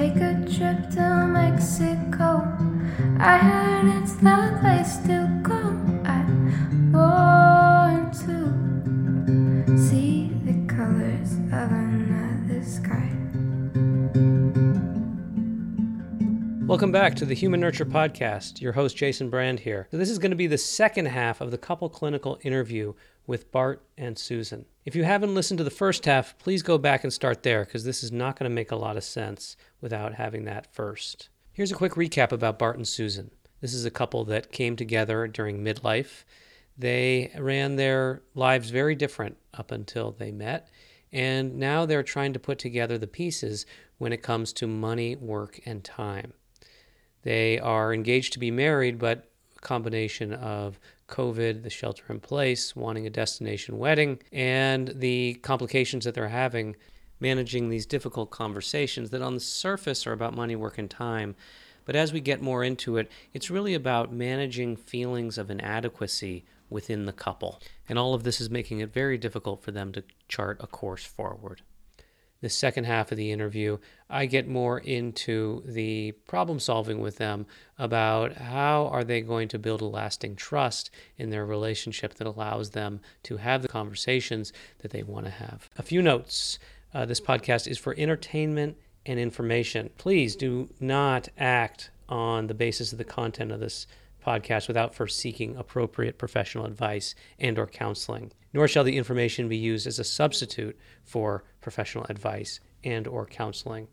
take a trip to Mexico. I heard it's the place to go. I'm born to see the colors of another sky. Welcome back to the Human Nurture Podcast. Your host, Jason Brand, here. So, this is going to be the second half of the couple clinical interview with Bart and Susan. If you haven't listened to the first half, please go back and start there because this is not going to make a lot of sense without having that first. Here's a quick recap about Bart and Susan. This is a couple that came together during midlife. They ran their lives very different up until they met, and now they're trying to put together the pieces when it comes to money, work, and time. They are engaged to be married, but a combination of COVID, the shelter in place, wanting a destination wedding, and the complications that they're having managing these difficult conversations that on the surface are about money, work, and time. But as we get more into it, it's really about managing feelings of inadequacy within the couple. And all of this is making it very difficult for them to chart a course forward. The second half of the interview, I get more into the problem solving with them about how are they going to build a lasting trust in their relationship that allows them to have the conversations that they want to have. A few notes. Uh, this podcast is for entertainment and information. Please do not act on the basis of the content of this podcast without first seeking appropriate professional advice and or counseling nor shall the information be used as a substitute for professional advice and or counseling.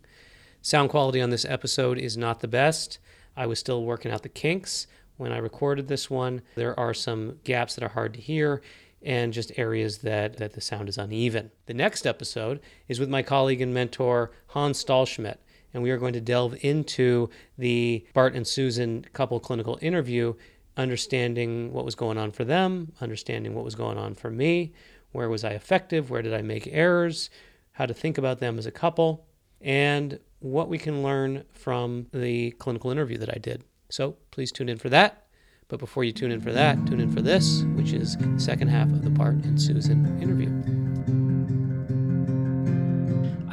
Sound quality on this episode is not the best. I was still working out the kinks when i recorded this one. There are some gaps that are hard to hear and just areas that, that the sound is uneven. The next episode is with my colleague and mentor, Hans Stahlschmidt, and we are going to delve into the Bart and Susan couple clinical interview, understanding what was going on for them, understanding what was going on for me, where was I effective, where did I make errors, how to think about them as a couple, and what we can learn from the clinical interview that I did. So please tune in for that. But before you tune in for that, tune in for this, which is the second half of the Bart and Susan interview.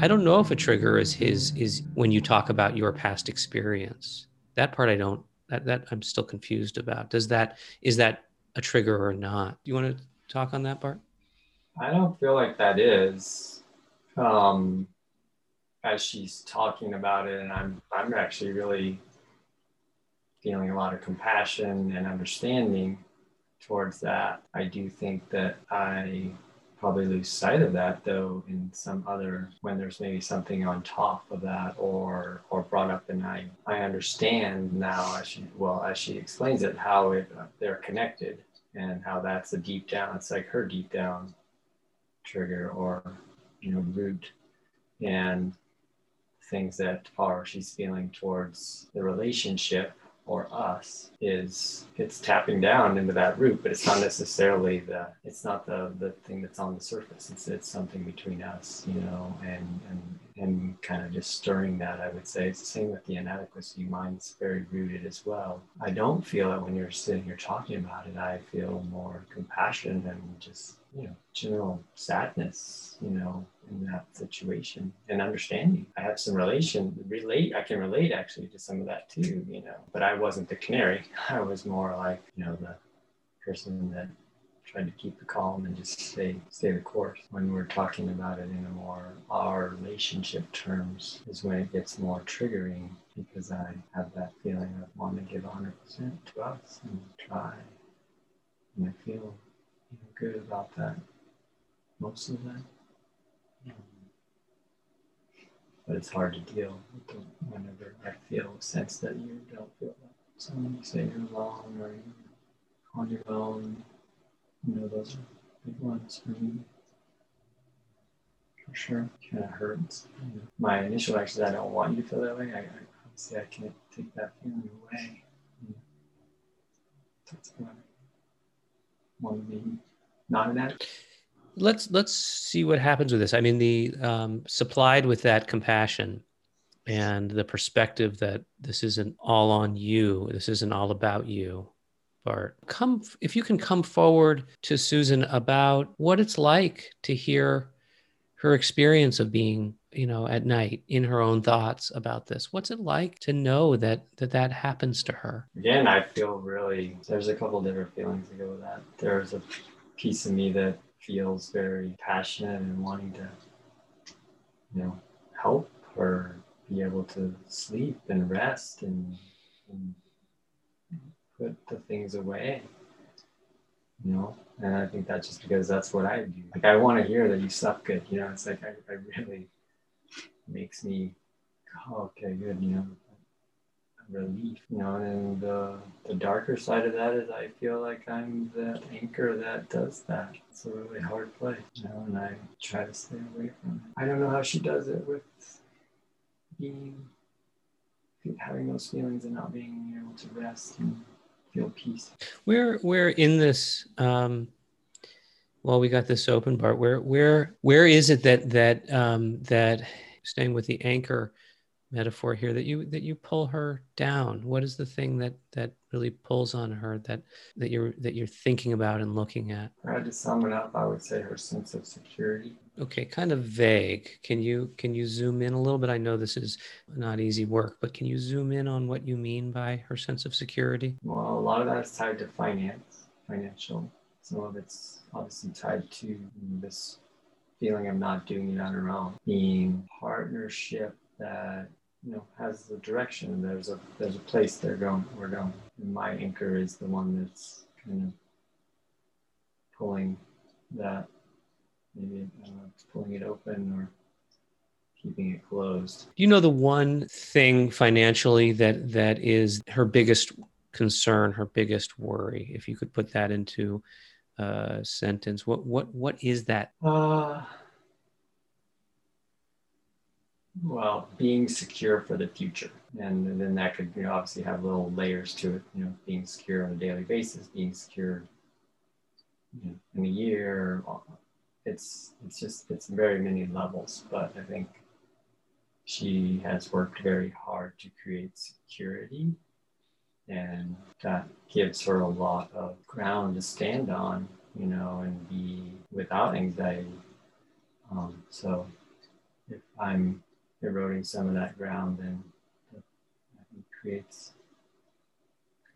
I don't know if a trigger is his is when you talk about your past experience. That part I don't that that I'm still confused about. Does that is that a trigger or not? Do you want to talk on that part? I don't feel like that is. Um, as she's talking about it, and I'm I'm actually really feeling a lot of compassion and understanding towards that. I do think that I probably lose sight of that though in some other when there's maybe something on top of that or or brought up and I I understand now as she well as she explains it how it uh, they're connected and how that's a deep down it's like her deep down trigger or you know root and things that are she's feeling towards the relationship or us is it's tapping down into that root but it's not necessarily the it's not the the thing that's on the surface. It's it's something between us you know and and and kind of just stirring that i would say. It's the same with the inadequacy. Mine's very rooted as well. I don't feel it when you're sitting here talking about it i feel more compassion and just you know general sadness you know in that situation and understanding. I have some relation relate I can relate actually to some of that too, you know. But I wasn't the canary. I was more like, you know, the person that tried to keep the calm and just stay stay the course. When we're talking about it in a more our relationship terms is when it gets more triggering because I have that feeling of wanting to give 100% to us and try. And I feel good about that most of that mm-hmm. but it's hard to deal with them whenever I feel a sense that you don't feel that. So when you say you're alone or you're on your own, you know, those are big ones for me. For sure. Kind of hurts. My initial reaction is I don't want you to feel that way. I, I obviously I can't take that feeling away. That's why I want to be not an addict let's let's see what happens with this. I mean, the um, supplied with that compassion and the perspective that this isn't all on you. This isn't all about you. Bart, come if you can come forward to Susan about what it's like to hear her experience of being you know, at night in her own thoughts about this. What's it like to know that that, that happens to her? Again, I feel really, there's a couple different feelings that go with that. There's a piece of me that feels very passionate and wanting to, you know, help or be able to sleep and rest and, and put the things away you know? And i think that's just because that's what i do. Like i want to hear that you slept good you know it's like i, I really makes me oh, okay good you know relief you know and the, the darker side of that is i feel like i'm the anchor that does that. It's a really hard place you know and i try to stay away from it. I don't know how she does it with being having those feelings and not being able to rest and feel peace. Where where in this um well we got this open part. Where where where is it that that um that staying with the anchor metaphor here that you that you pull her down. What is the thing that that really pulls on her that that you're that you're thinking about and looking at? Had to sum it up? I would say her sense of security. Okay kind of vague. Can you can you zoom in a little bit? I know this is not easy work but can you zoom in on what you mean by her sense of security? Well a lot of that is tied to finance financial. Some of it's obviously tied to this feeling of not doing it on her own. Being partnership that you know has the direction. There's a there's a place they're going. We're going. And my anchor is the one that's kind of pulling that. Maybe I pulling it open or keeping it closed. Do you know the one thing financially that that is her biggest concern, her biggest worry? If you could put that into a sentence, what what what is that? Uh, well, being secure for the future. And then that could you know, obviously have little layers to it, you know, being secure on a daily basis, being secure you know, in a year. It's, it's just, it's very many levels, but I think she has worked very hard to create security and that gives her a lot of ground to stand on, you know, and be without anxiety. Um, so if I'm eroding some of that ground and creates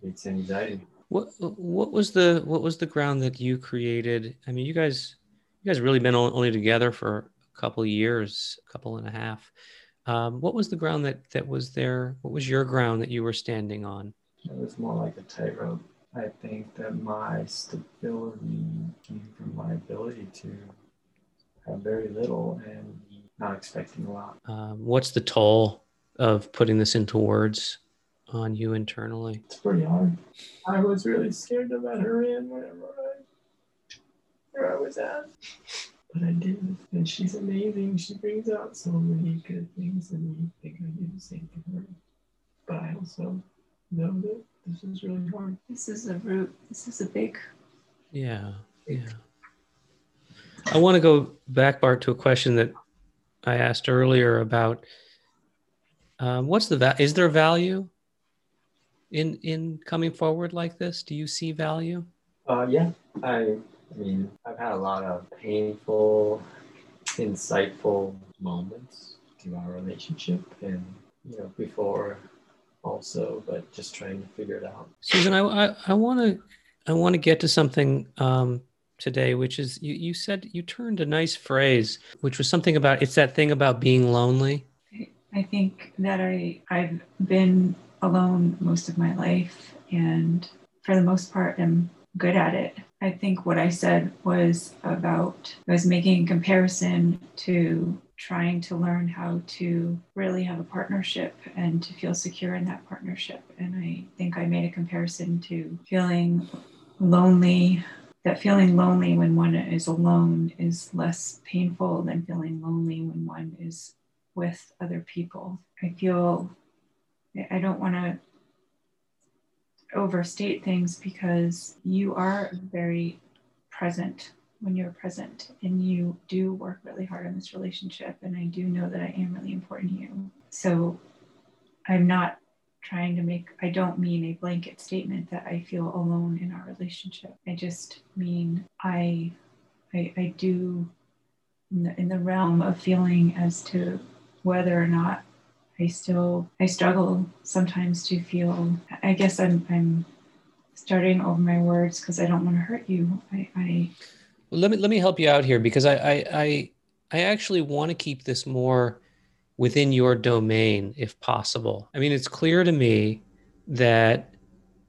creates anxiety. What what was the what was the ground that you created? I mean, you guys you guys really been only together for a couple years, a couple and a half. Um, what was the ground that that was there? What was your ground that you were standing on? It was more like a tightrope. I think that my stability came from my ability to have very little and not expecting a lot. Um, what's the toll of putting this into words on you internally? It's pretty hard. I was really scared to let her in whenever I, where I was at. But I did. And she's amazing. She brings out so many good things in me. I think I do the same for her. But I also know that this is really hard. This is a root. This is a big. Yeah. Yeah. I want to go back, Bart, to a question that I asked earlier about um, what's the va- is there value in in coming forward like this? Do you see value? Uh, yeah, I, I mean, I've had a lot of painful, insightful moments to our relationship, and you know, before also, but just trying to figure it out. Susan, I I want to I want to get to something um, today, which is you, you said you turned a nice phrase, which was something about it's that thing about being lonely. I think that I I've been alone most of my life and for the most part am good at it. I think what I said was about I was making a comparison to trying to learn how to really have a partnership and to feel secure in that partnership. And I think I made a comparison to feeling lonely that feeling lonely when one is alone is less painful than feeling lonely when one is with other people. I feel I don't want to overstate things because you are very present when you're present and you do work really hard on this relationship and I do know that I am really important to you. So I'm not trying to make i don't mean a blanket statement that i feel alone in our relationship i just mean i i, I do in the, in the realm of feeling as to whether or not I still I struggle sometimes to feel. I guess I'm I'm starting over my words because I don't want to hurt you. I, I well, let me let me help you out here because I I I, I actually want to keep this more within your domain if possible. I mean, it's clear to me that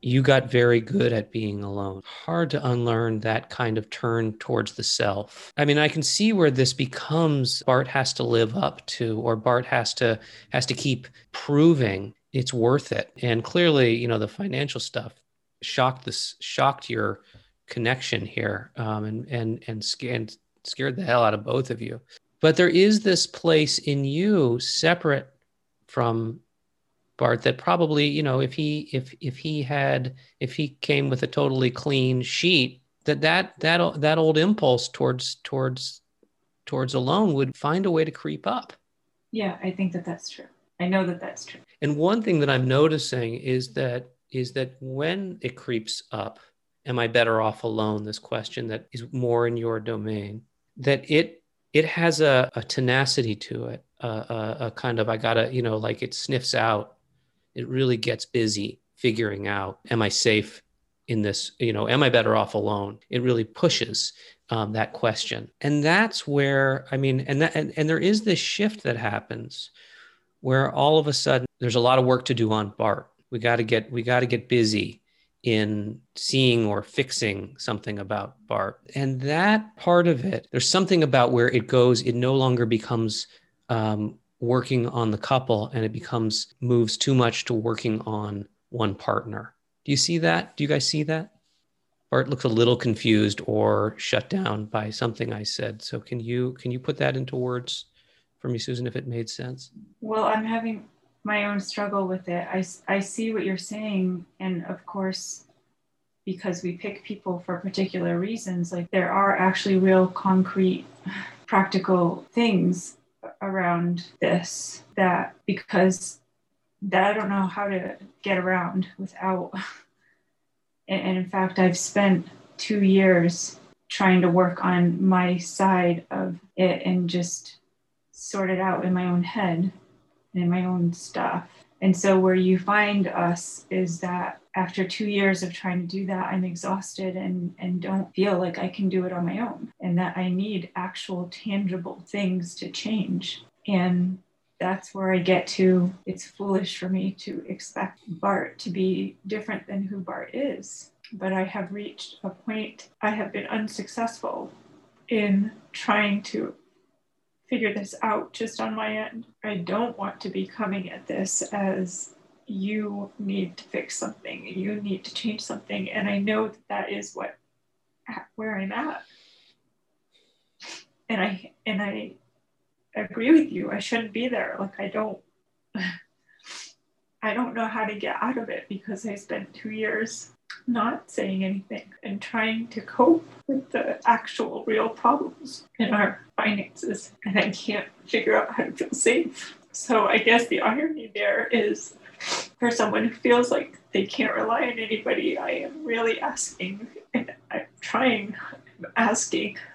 you got very good at being alone. Hard to unlearn that kind of turn towards the self. I mean, I can see where this becomes Bart has to live up to or Bart has to has to keep proving it's worth it. And clearly, you know, the financial stuff shocked this shocked your connection here um, and and and scared scared the hell out of both of you. But there is this place in you separate from Bart that probably you know if he if if he had if he came with a totally clean sheet that that that that old impulse towards towards towards alone would find a way to creep up. Yeah, I think that that's true. I know that that's true. And one thing that I'm noticing is that is that when it creeps up, am I better off alone? This question that is more in your domain, that it it has a, a tenacity to it, a, a, a kind of I gotta you know like it sniffs out it really gets busy figuring out am I safe in this? You know, am I better off alone? It really pushes um, that question. And that's where, I mean, and that, and, and there is this shift that happens where all of a sudden there's a lot of work to do on Bart. We got to get, we got to get busy in seeing or fixing something about Bart. And that part of it, there's something about where it goes, it no longer becomes um, working on the couple and it becomes moves too much to working on one partner. Do you see that? Do you guys see that? Bart looks a little confused or shut down by something I said. So can you can you put that into words for me, Susan, if it made sense? Well, I'm having my own struggle with it. I, I see what you're saying. And of course, because we pick people for particular reasons, like there are actually real concrete, practical things around this that because that I don't know how to get around without. And, in fact, I've spent two years trying to work on my side of it and just sort it out in my own head and my own stuff. And so, where you find us is that after two years of trying to do that, I'm exhausted and, and don't feel like I can do it on my own, and that I need actual tangible things to change. And that's where I get to it's foolish for me to expect Bart to be different than who Bart is. But I have reached a point, I have been unsuccessful in trying to figure this out just on my end. I don't want to be coming at this as you need to fix something, you need to change something. And I know that that is what where I'm at. And I and I agree with you. I shouldn't be there. Like I don't I don't know how to get out of it because I spent two years not saying anything and trying to cope with the actual real problems in our finances. And I can't figure out how to feel safe. So I guess the irony there is for someone who feels like they can't rely on anybody, I am really asking and I'm trying, I'm asking.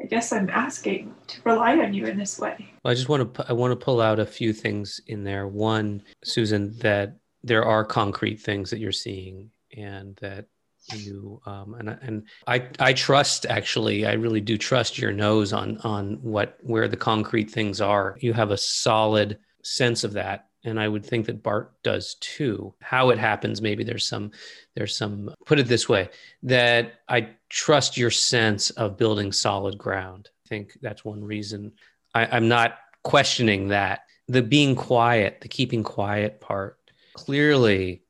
I guess I'm asking to rely on you in this way. Well, I just want to I want to pull out a few things in there. One, Susan, that there are concrete things that you're seeing and that you um, and and I I trust actually I really do trust your nose on on what where the concrete things are. You have a solid sense of that and I would think that Bart does too. How it happens, maybe there's some, there's some. Put it this way: that I trust your sense of building solid ground. I think that's one reason I, I'm not questioning that. The being quiet, the keeping quiet part clearly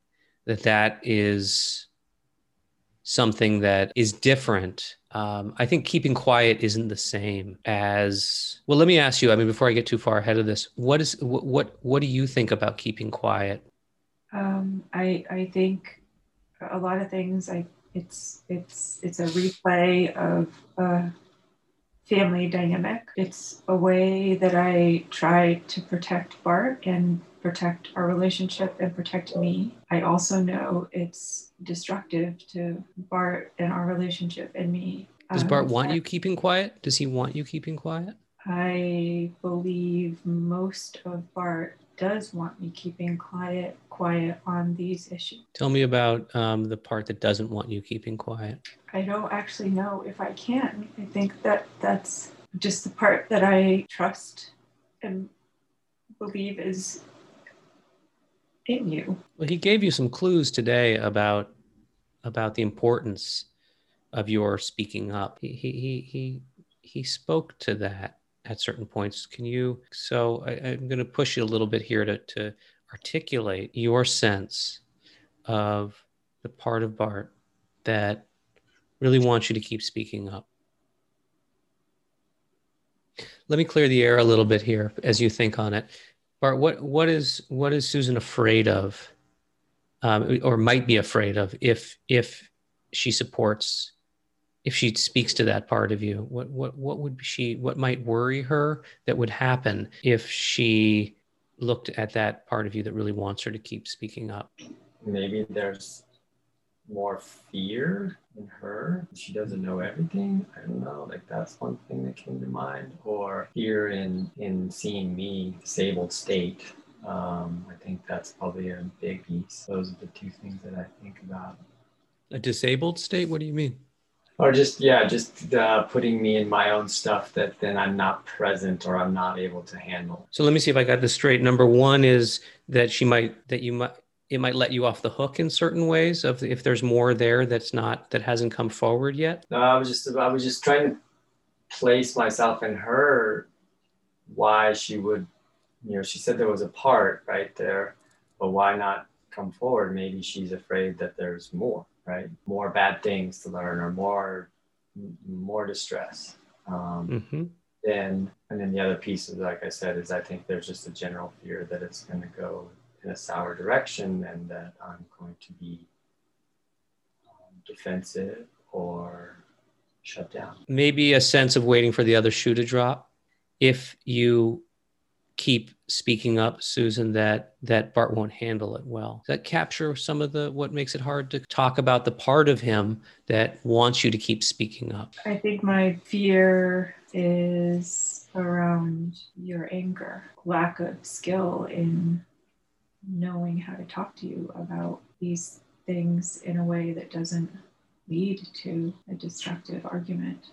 that that is something that is different. Um, I think keeping quiet isn't the same as well. Let me ask you. I mean, before I get too far ahead of this, what is what what, what do you think about keeping quiet? Um, I I think a lot of things. I it's it's it's a replay of a family dynamic. It's a way that I try to protect Bart and protect our relationship and protect me. I also know it's destructive to Bart and our relationship and me. Does Bart Uh, want you keeping quiet? Does he want you keeping quiet? I believe most of Bart does want me keeping quiet, quiet on these issues. Tell me about um, the part that doesn't want you keeping quiet. I don't actually know if I can. I think that that's just the part that I trust and believe is in you. Well, he gave you some clues today about about the importance of your speaking up. He he he he, he spoke to that at certain points. Can you? So I, I'm going to push you a little bit here to to articulate your sense of the part of Bart that really wants you to keep speaking up. Let me clear the air a little bit here as you think on it. Bart, what what is what is Susan afraid of, um, or might be afraid of, if if she supports, if she speaks to that part of you? What what what would she? What might worry her that would happen if she looked at that part of you that really wants her to keep speaking up? maybe there's more fear in her. She doesn't know everything. I don't know. Like that's one thing that came to mind. Or fear in in seeing me disabled state. Um, I think that's probably a big piece. Those are the two things that I think about. A disabled state? What do you mean? Or just yeah, just uh, putting me in my own stuff that then I'm not present or I'm not able to handle. So let me see if I got this straight. Number one is that she might that you might it might let you off the hook in certain ways of if there's more there that's not that hasn't come forward yet. No, I was just I was just trying to place myself in her why she would you know she said there was a part right there but why not come forward maybe she's afraid that there's more right? More bad things to learn or more more distress. Um, hmm then and then the other piece is like i said is i think there's just a general fear that it's going to go in a sour direction and that i'm going to be um, defensive or shut down. Maybe a sense of waiting for the other shoe to drop. If you keep speaking up, Susan, that that Bart won't handle it well. Does that capture some of the what makes it hard to talk about the part of him that wants you to keep speaking up? I think my fear is around your anger, lack of skill in knowing how to talk to you about these things in a way that doesn't lead to a destructive argument.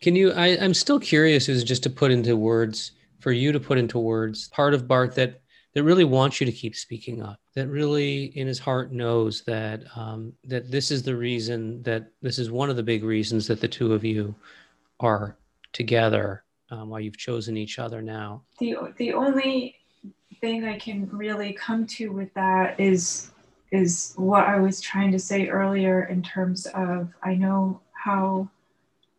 Can you? I, I'm still curious, is just to put into words for you to put into words part of Bart that that really wants you to keep speaking up. That really, in his heart, knows that um, that this is the reason that this is one of the big reasons that the two of you are together. Um, why you've chosen each other now. The the only thing I can really come to with that is is what I was trying to say earlier in terms of I know how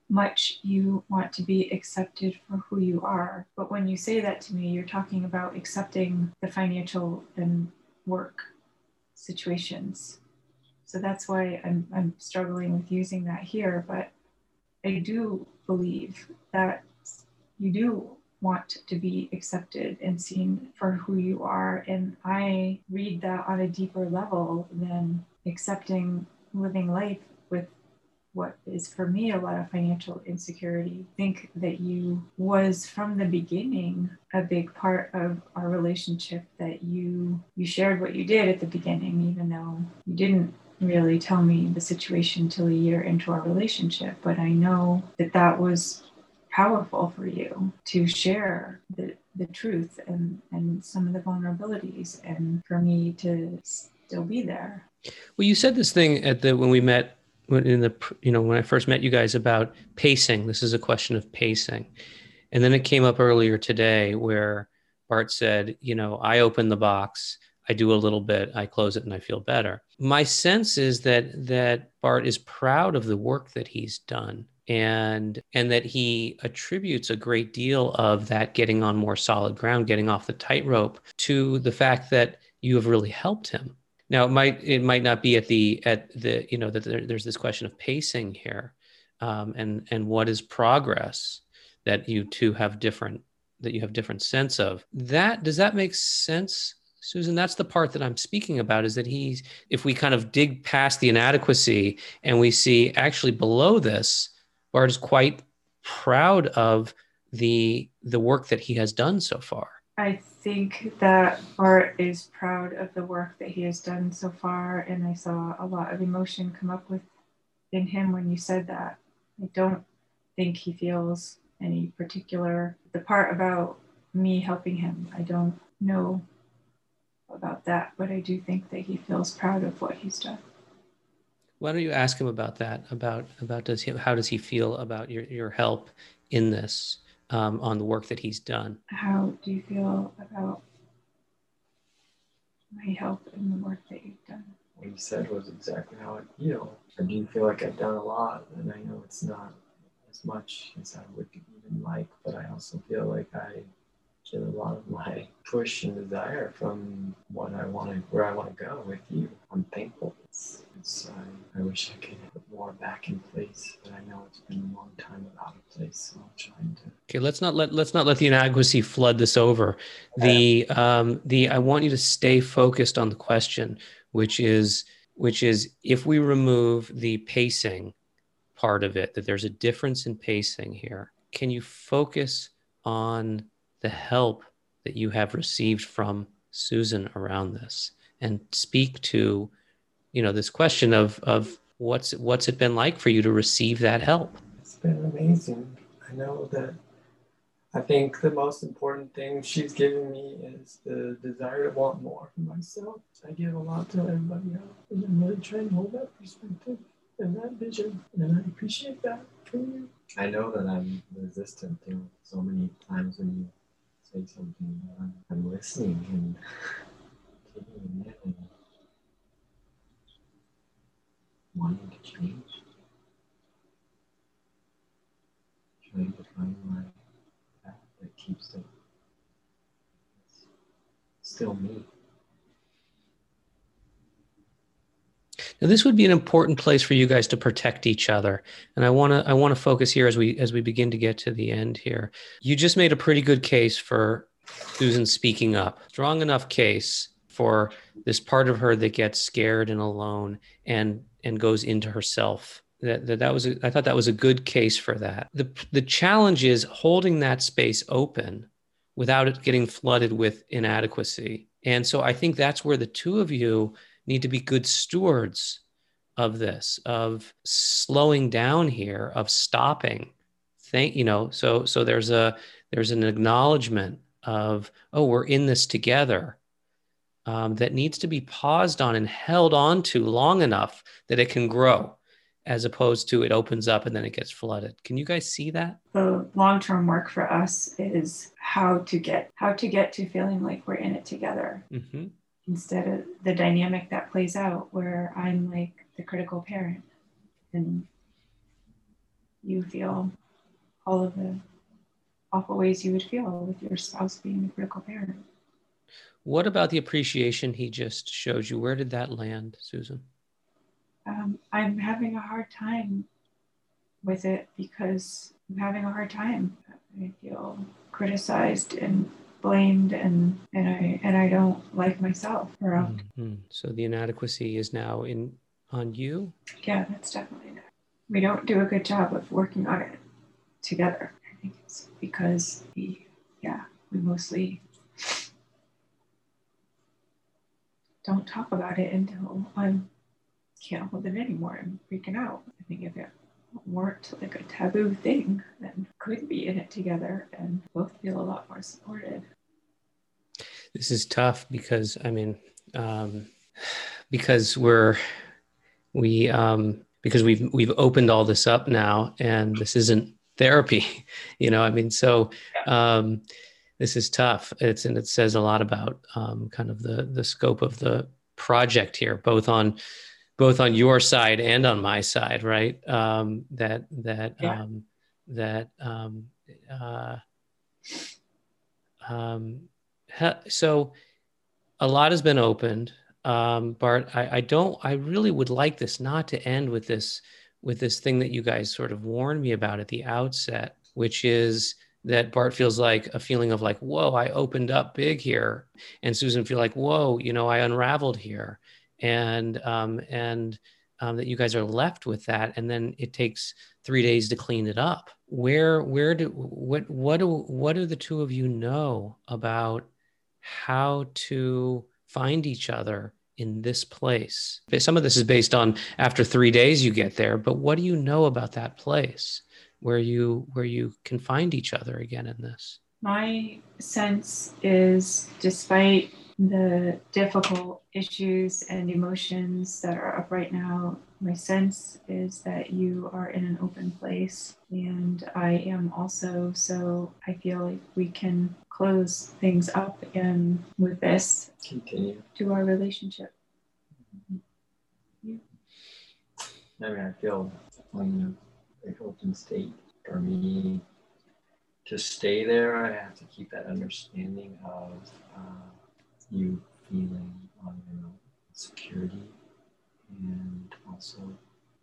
much you want to be accepted for who you are. But when you say that to me, you're talking about accepting the financial and work situations. So that's why I'm, I'm struggling with using that here. But I do believe that you do want to be accepted and seen for who you are. And I read that on a deeper level than accepting living life with what is for me a lot of financial insecurity. I think that you was from the beginning a big part of our relationship that you you shared what you did at the beginning, even though you didn't really tell me the situation till a year into our relationship. But I know that that was powerful for you to share the, the truth and, and some of the vulnerabilities and for me to still be there. Well, you said this thing at the when we met when in the you know when I first met you guys about pacing. This is a question of pacing, and then it came up earlier today where Bart said, you know, I open the box, I do a little bit, I close it, and I feel better. My sense is that that Bart is proud of the work that he's done and and that he attributes a great deal of that getting on more solid ground getting off the tightrope to the fact that you have really helped him now it might it might not be at the at the you know that there, there's this question of pacing here um, and and what is progress that you two have different that you have different sense of that does that make sense Susan, that's the part that I'm speaking about is that he's, if we kind of dig past the inadequacy and we see actually below this, Bart is quite proud of the the work that he has done so far. I think that Bart is proud of the work that he has done so far, and I saw a lot of emotion come up with in him when you said that. I don't think he feels any particular the part about me helping him. I don't know about that, but I do think that he feels proud of what he's done. Why don't you ask him about that? About about does he how does he feel about your your help in this um, on the work that he's done? How do you feel about my help in the work that you've done? What you said was exactly how I feel. I do feel like I've done a lot, and I know it's not as much as I would even like, but I also feel like I get a lot of my push and desire from what I want to, where I want to go with you. I'm thankful. It's, it's, I, I wish I could put more back in place, but I know it's been a long time without a place, so I'm trying to. Okay, let's not let let's not let the inadequacy flood this over. The um the I want you to stay focused on the question, which is which is if we remove the pacing part of it, that there's a difference in pacing here. Can you focus on the help that you have received from Susan around this and speak to, you know, this question of of what's what's it been like for you to receive that help? It's been amazing. I know that I think the most important thing she's given me is the desire to want more for myself. I give a lot to everybody else, and I'm really trying to hold that perspective and that vision, and I appreciate that from you. I know that I'm resistant to so many times when you say something, I'm, I'm listening and taking it in and wanting to change, trying to find my keeps it still me. Now, this would be an important place for you guys to protect each other, and I want to I want to focus here as we as we begin to get to the end here. You just made a pretty good case for Susan speaking up, strong enough case for this part of her that gets scared and alone and and goes into herself. That that, that was a, I thought that was a good case for that. The the challenge is holding that space open without it getting flooded with inadequacy. And so I think that's where the two of you need to be good stewards of this of slowing down here of stopping think you know so so there's a there's an acknowledgement of oh we're in this together um, that needs to be paused on and held on to long enough that it can grow as opposed to it opens up and then it gets flooded. Can you guys see that? The long-term work for us is how to get how to get to feeling like we're in it together. Hmm instead of the dynamic that plays out where I'm like the critical parent and you feel all of the awful ways you would feel with your spouse being the critical parent. what about the appreciation he just showed you? Where did that land susan Um, I'm having a hard time with it because I'm having a hard time. I feel criticized and blamed and and I and I don't like myself around. Mhm. so the inadequacy is now in on you Yeah, that's definitely it. We don't do a good job of working on it together. I think it's because we, yeah, we mostly don't talk about it until I can't hold it anymore. I'm freaking out. I think if it weren't like a taboo thing, then could be in it together and both feel a lot more supported. this is tough because i mean um, because we're we um because we've we've opened all this up now and this isn't therapy you know i mean so um this is tough it's and it says a lot about um kind of the the scope of the project here both on both on your side and on my side right? Um that that Yeah. um that um uh um ha- so a lot has been opened. Um bart I, I don't i really would like this not to end with this with this thing that you guys sort of warned me about at the outset which is that bart feels like a feeling of like whoa i opened up big here. And susan feel like whoa you know i unraveled here and um and um, that you guys are left with that, and then it takes three days to clean it up. Where where do what what do what do the two of you know about how to find each other in this place? Some of this is based on after three days you get there, but what do you know about that place where you where you can find each other again in this? My sense is, despite the difficult issues and emotions that are up right now, my sense is that you are in an open place, and I am also. So I feel like we can close things up and with this Continue. to our relationship. Yeah. I mean, I feel definitely in a very open state for me to stay there. I have to keep that understanding of uh, you feeling on your own security and also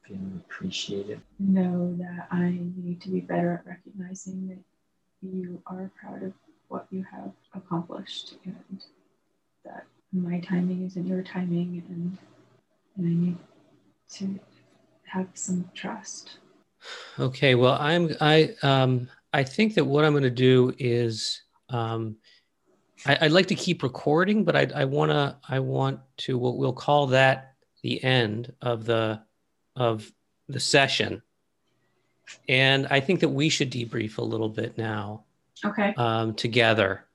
feeling appreciated. Know that I need to be better at recognizing that you are proud of what you have accomplished and that my timing isn't your timing and and I need to have some trust. Okay, well, I'm I um I think that what I'm going to do is um I, would like to keep recording, but I I want to I want to we'll, we'll call that the end of the of the session, and I think that we should debrief a little bit now. Okay. Um, together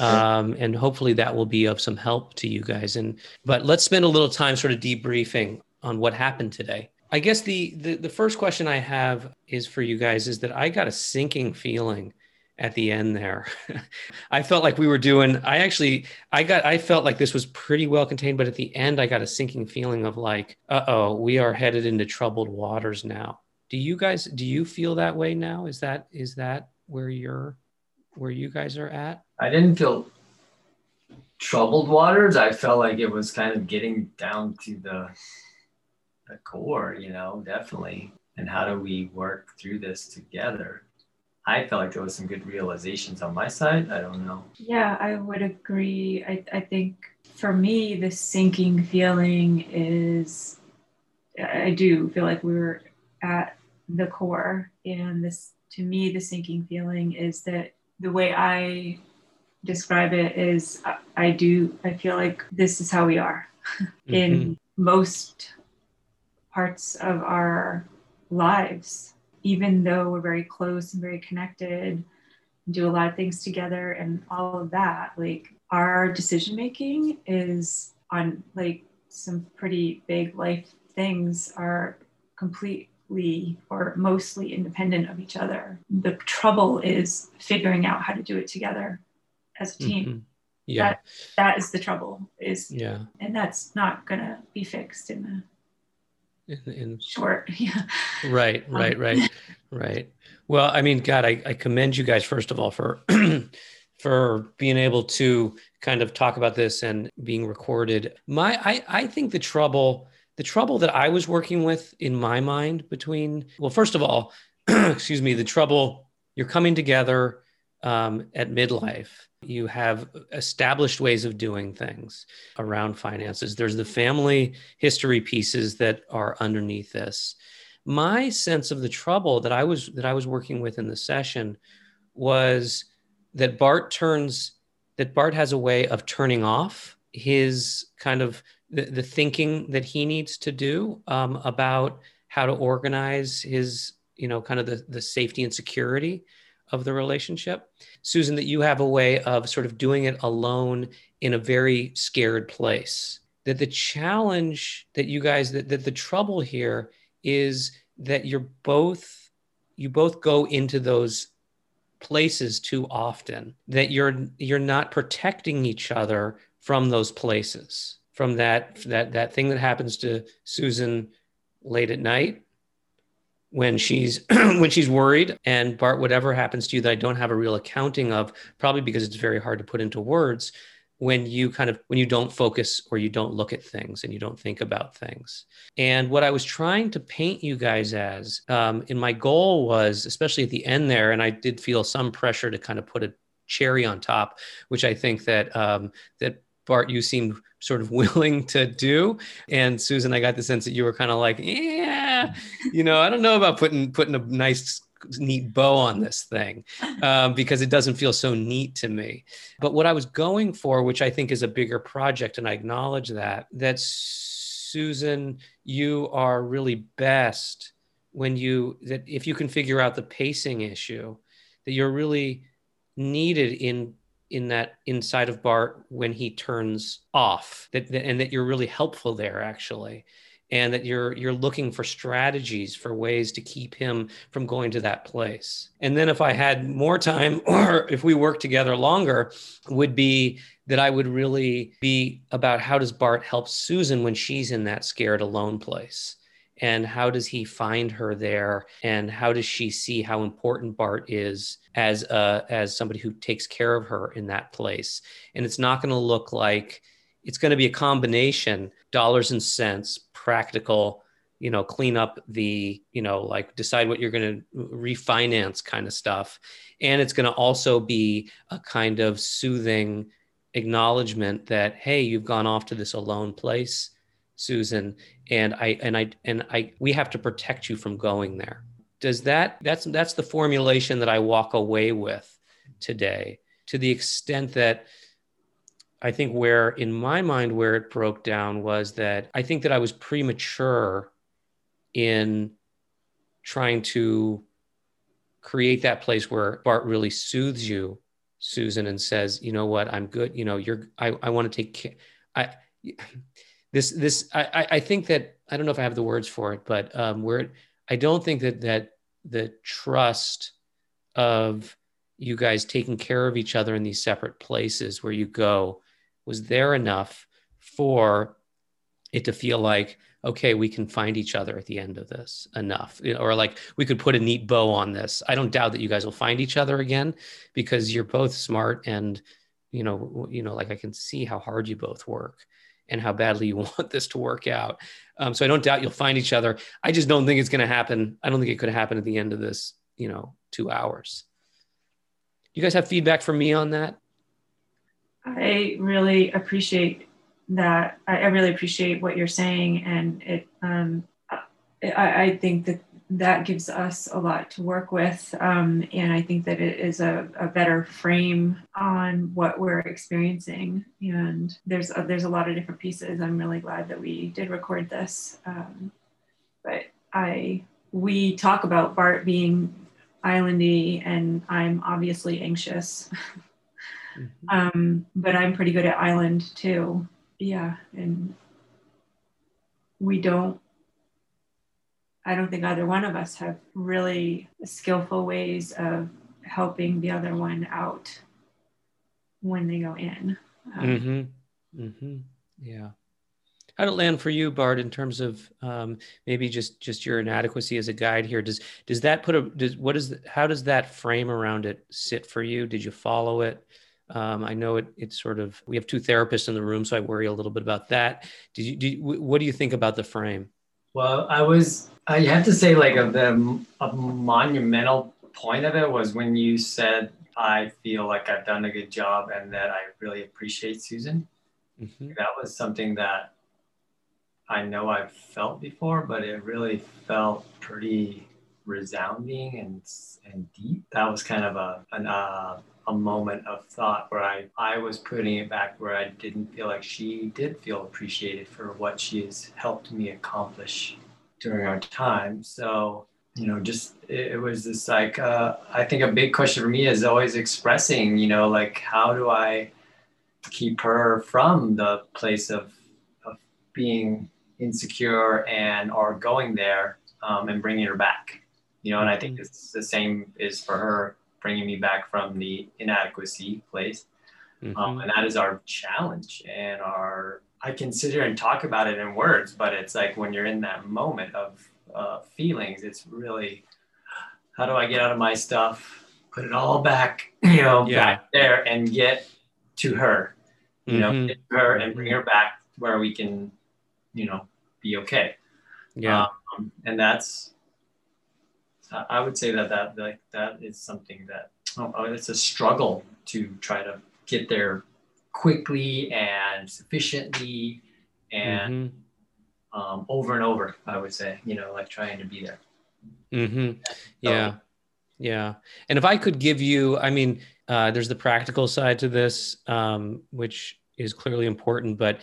um, and hopefully that will be of some help to you guys. And but let's spend a little time sort of debriefing on what happened today. I guess the, the the first question I have is for you guys is that I got a sinking feeling at the end there. I felt like we were doing I actually I got I felt like this was pretty well contained but at the end I got a sinking feeling of like uh-oh, we are headed into troubled waters now. Do you guys do you feel that way now? Is that is that where you're where you guys are at? I didn't feel troubled waters. I felt like it was kind of getting down to the the core, you know, definitely. And how do we work through this together? I felt like there was some good realizations on my side. I don't know. Yeah, I would agree. I, I think for me, the sinking feeling is I do feel like we were at the core. And this to me, the sinking feeling is that the way I describe it is I do, I feel like this is how we are mm-hmm. in most parts of our lives, even though we're very close and very connected, and do a lot of things together and all of that. Like our decision making is on like some pretty big life things are completely or mostly independent of each other. The trouble is figuring out how to do it together as a team. Mm-hmm. Yeah. That, that is the trouble is yeah. And that's not gonna be fixed in a in, in short. Yeah. Right, right, right, right. Well, I mean, God, I, I commend you guys first of all for for being able to kind of talk about this and being recorded. My I, I think the trouble the trouble that I was working with in my mind between, well, first of all, excuse me, the trouble you're coming together um, at midlife. You have established ways of doing things around finances. There's the family history pieces that are underneath this. My sense of the trouble that I was that I was working with in the session was that Bart turns that Bart has a way of turning off his kind of the, the thinking that he needs to do um, about how to organize his you know kind of the, the safety and security of the relationship. Susan that you have a way of sort of doing it alone in a very scared place. That the challenge that you guys that, that the trouble here is that you're both you both go into those places too often. That you're you're not protecting each other from those places. From that that that thing that happens to Susan late at night when she's when she's worried and Bart whatever happens to you that I don't have a real accounting of probably because it's very hard to put into words when you kind of when you don't focus or you don't look at things and you don't think about things. And what i was trying to paint you guys as um, and my goal was especially at the end there and i did feel some pressure to kind of put a cherry on top which i think that um, that bart you seemed sort of willing to do. And Susan, I got the sense that you were kind of like, yeah, you know, I don't know about putting putting a nice neat bow on this thing um, because it doesn't feel so neat to me. But what I was going for, which I think is a bigger project, and I acknowledge that, that Susan, you are really best when you that if you can figure out the pacing issue, that you're really needed in in that inside of Bart when he turns off that, that, and that you're really helpful there actually and that you're you're looking for strategies for ways to keep him from going to that place. And then if i had more time or if we worked together longer would be that i would really be about how does bart help susan when she's in that scared alone place and how does he find her there? And how does she see how important bart is as uh, as somebody who takes care of her in that place? And it's not going to look like it's going to be a combination dollars and cents practical you know clean up the you know like decide what you're going to refinance kind of stuff. And it's going to also be a kind of soothing acknowledgement that hey you've gone off to this alone place susan and i and i and i we have to protect you from going there does that that's that's the formulation that i walk away with today to the extent that I think where in my mind where it broke down was that I think that I was premature in trying to create that place where Bart really soothes you, Susan, and says, you know what, I'm good. You know, you're I, I want to take care. I this this I, I think that I don't know if I have the words for it, but um where I don't think that that the trust of you guys taking care of each other in these separate places where you go was there enough for it to feel like okay we can find each other at the end of this enough. Or like we could put a neat bow on this. I don't doubt that you guys will find each other again because you're both smart and you know you know like i can see how hard you both work and how badly you want this to work out um, so i don't doubt you'll find each other i just don't think it's going to happen i don't think it could happen at the end of this you know two hours you guys have feedback from me on that I really appreciate that. I, I really appreciate what you're saying, and it. Um, I, I think that that gives us a lot to work with, um, and I think that it is a, a, better frame on what we're experiencing. And there's a, there's a lot of different pieces. I'm really glad that we did record this, um, but I we talk about Bart being islandy, and I'm obviously anxious. Mm-hmm. Um, but I'm pretty good at island too. Yeah. And we don't, I don't think either one of us have really skillful ways of helping the other one out when they go in. Um, mm-hmm. Mm-hmm. Yeah. How did it land for you, Bart, in terms of um, maybe just just your inadequacy as a guide here? Does does that put a does what is how does that frame around it sit for you? Did you follow it? Um, I know it, it's sort of, we have two therapists in the room, so I worry a little bit about that. Did you, do you, what do you think about the frame? Well, I was, I have to say, like, a, the, a monumental point of it was when you said, I feel like I've done a good job and that I really appreciate Susan. Mm-hmm. That was something that I know I've felt before, but it really felt pretty resounding and and deep. That was kind of a an, uh, a moment of thought where I, I was putting it back where I didn't feel like she did feel appreciated for what she has helped me accomplish during our time. So, you know, just it, it was this like, uh, I think a big question for me is always expressing, you know, like how do I keep her from the place of, of being insecure and or going there um, and bringing her back, you know, and I think mm-hmm. it's the same is for her bringing me back from the inadequacy place. Mm-hmm. Um, and that is our challenge and our, I consider and talk about it in words, but it's like when you're in that moment of uh, feelings, it's really, how do I get out of my stuff, put it all back, you know, yeah. back there and get to her, you mm-hmm. know, get her and bring her back where we can, you know, be okay. Yeah. Um, and that's, I would say that that like that is something that oh, oh, it's a struggle to try to get there quickly and sufficiently and Mhm. um, over and over. I would say, you know, like trying to be there. hmm Yeah. Yeah. And if I could give you, I mean, uh, there's the practical side to this, um, which is clearly important, but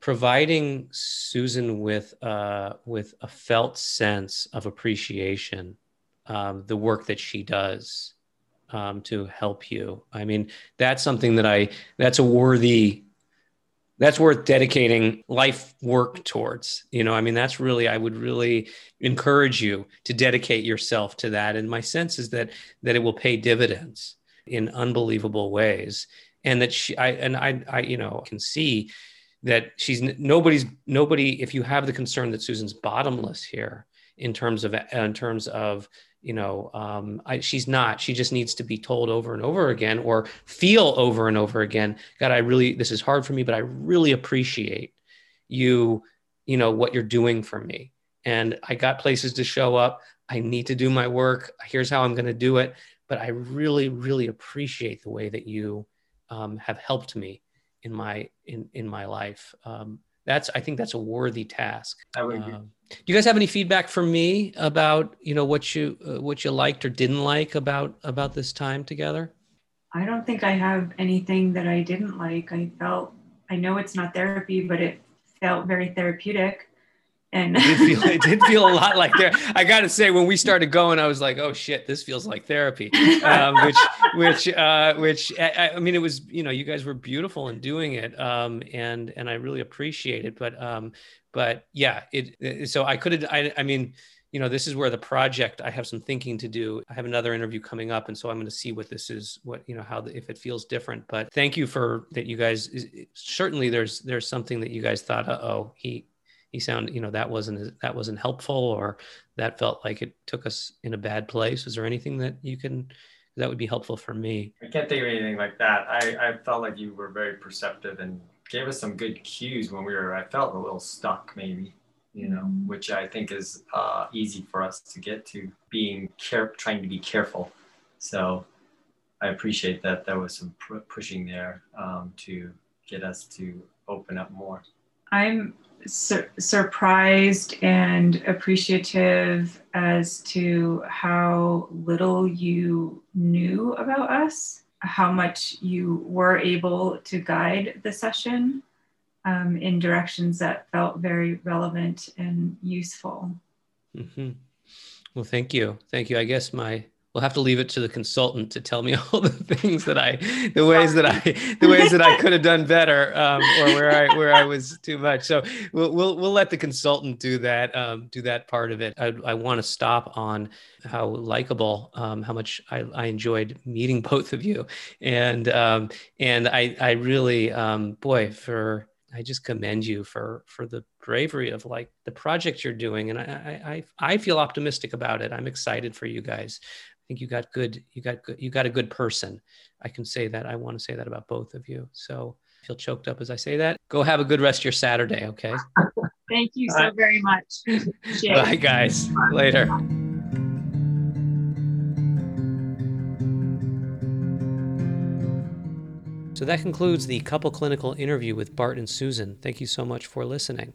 providing Susan with uh, with a felt sense of appreciation, um, the work that she does um, to help you. I mean, that's something that I that's a worthy that's worth dedicating life work towards you know? I mean that's really i would really encourage you to dedicate yourself to that. And my sense is that that it will pay dividends in unbelievable ways. And that she i and i i you know can see that she's nobody's nobody if you have the concern that susan's bottomless here in terms of in terms of you know um, I, she's not. She just needs to be told over and over again or feel over and over again god i really this is hard for me but i really appreciate you you know what you're doing for me. And i got places to show up. I need to do my work. Here's how i'm going to do it. But i really really appreciate the way that you um, have helped me in my in in my life. Um, that's i think that's a worthy task. I would agree. Do you guys have any feedback for me about you know what you uh, what you liked or didn't like about about this time together I don't think I have anything that I didn't like. I felt, I know it's not therapy, but it felt very therapeutic. And it did feel it did feel a lot like there i gotta say when we started going i was like oh shit this feels like therapy. Um, which which uh, which I, I mean it was you know you guys were beautiful in doing it um, and and i really appreciate it but um but yeah it, it so i could I, I mean you know this is where the project i have some thinking to do. I have another interview coming up and so i'm going to see what this is what you know how the, if it feels different but thank you for that you guys certainly there's there's something that you guys thought uh-oh he he sound you know that wasn't that wasn't helpful or that felt like it took us in a bad place is there anything that you can that would be helpful for me I can't think of anything like that. I, I felt like you were very perceptive and gave us some good cues when we were, I felt a little stuck maybe, you know, Mhm. which I think is uh, easy for us to get to being care, trying to be careful. So I appreciate that there was some pr- pushing there um, to get us to open up more. I'm sur- surprised and appreciative as to how little you knew about us, how much you were able to guide the session um, in directions that felt very relevant and useful. hmm well thank you. Thank you. I guess my we'll have to leave it to the consultant to tell me all the things that i the ways that i the ways that i could have done better um, or where i where i was too much. So we'll we'll, we'll let the consultant do that um, do that part of it. I, I want to stop on how likable um, how much I, I enjoyed meeting both of you. And um, and i i really um, boy for I just commend you for for the bravery of like the project you're doing, and I I I I feel optimistic about it. I'm excited for you guys. I think you got good. You got good. You got a good person. I can say that. I want to say that about both of you. So I feel choked up as I say that. Go have a good rest of your Saturday. Okay. Thank you so very much. Bye, guys. Later. So that concludes the couple clinical interview with Bart and Susan. Thank you so much for listening.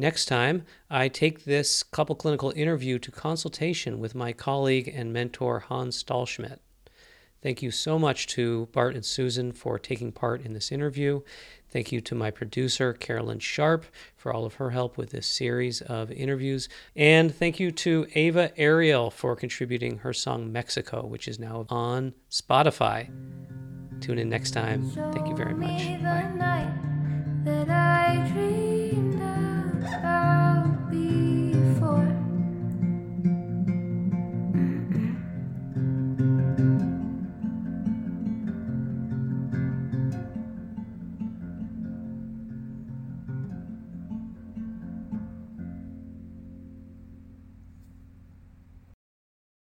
Next time, I take this couple clinical interview to consultation with my colleague and mentor Hans Stahlschmidt. Thank you so much to Bart and Susan for taking part in this interview. Thank you to my producer, Carolyn Sharp, for all of her help with this series of interviews. And thank you to Ava Ariel for contributing her song Mexico, which is now on Spotify. Tune in next time. Thank you very much. Bye about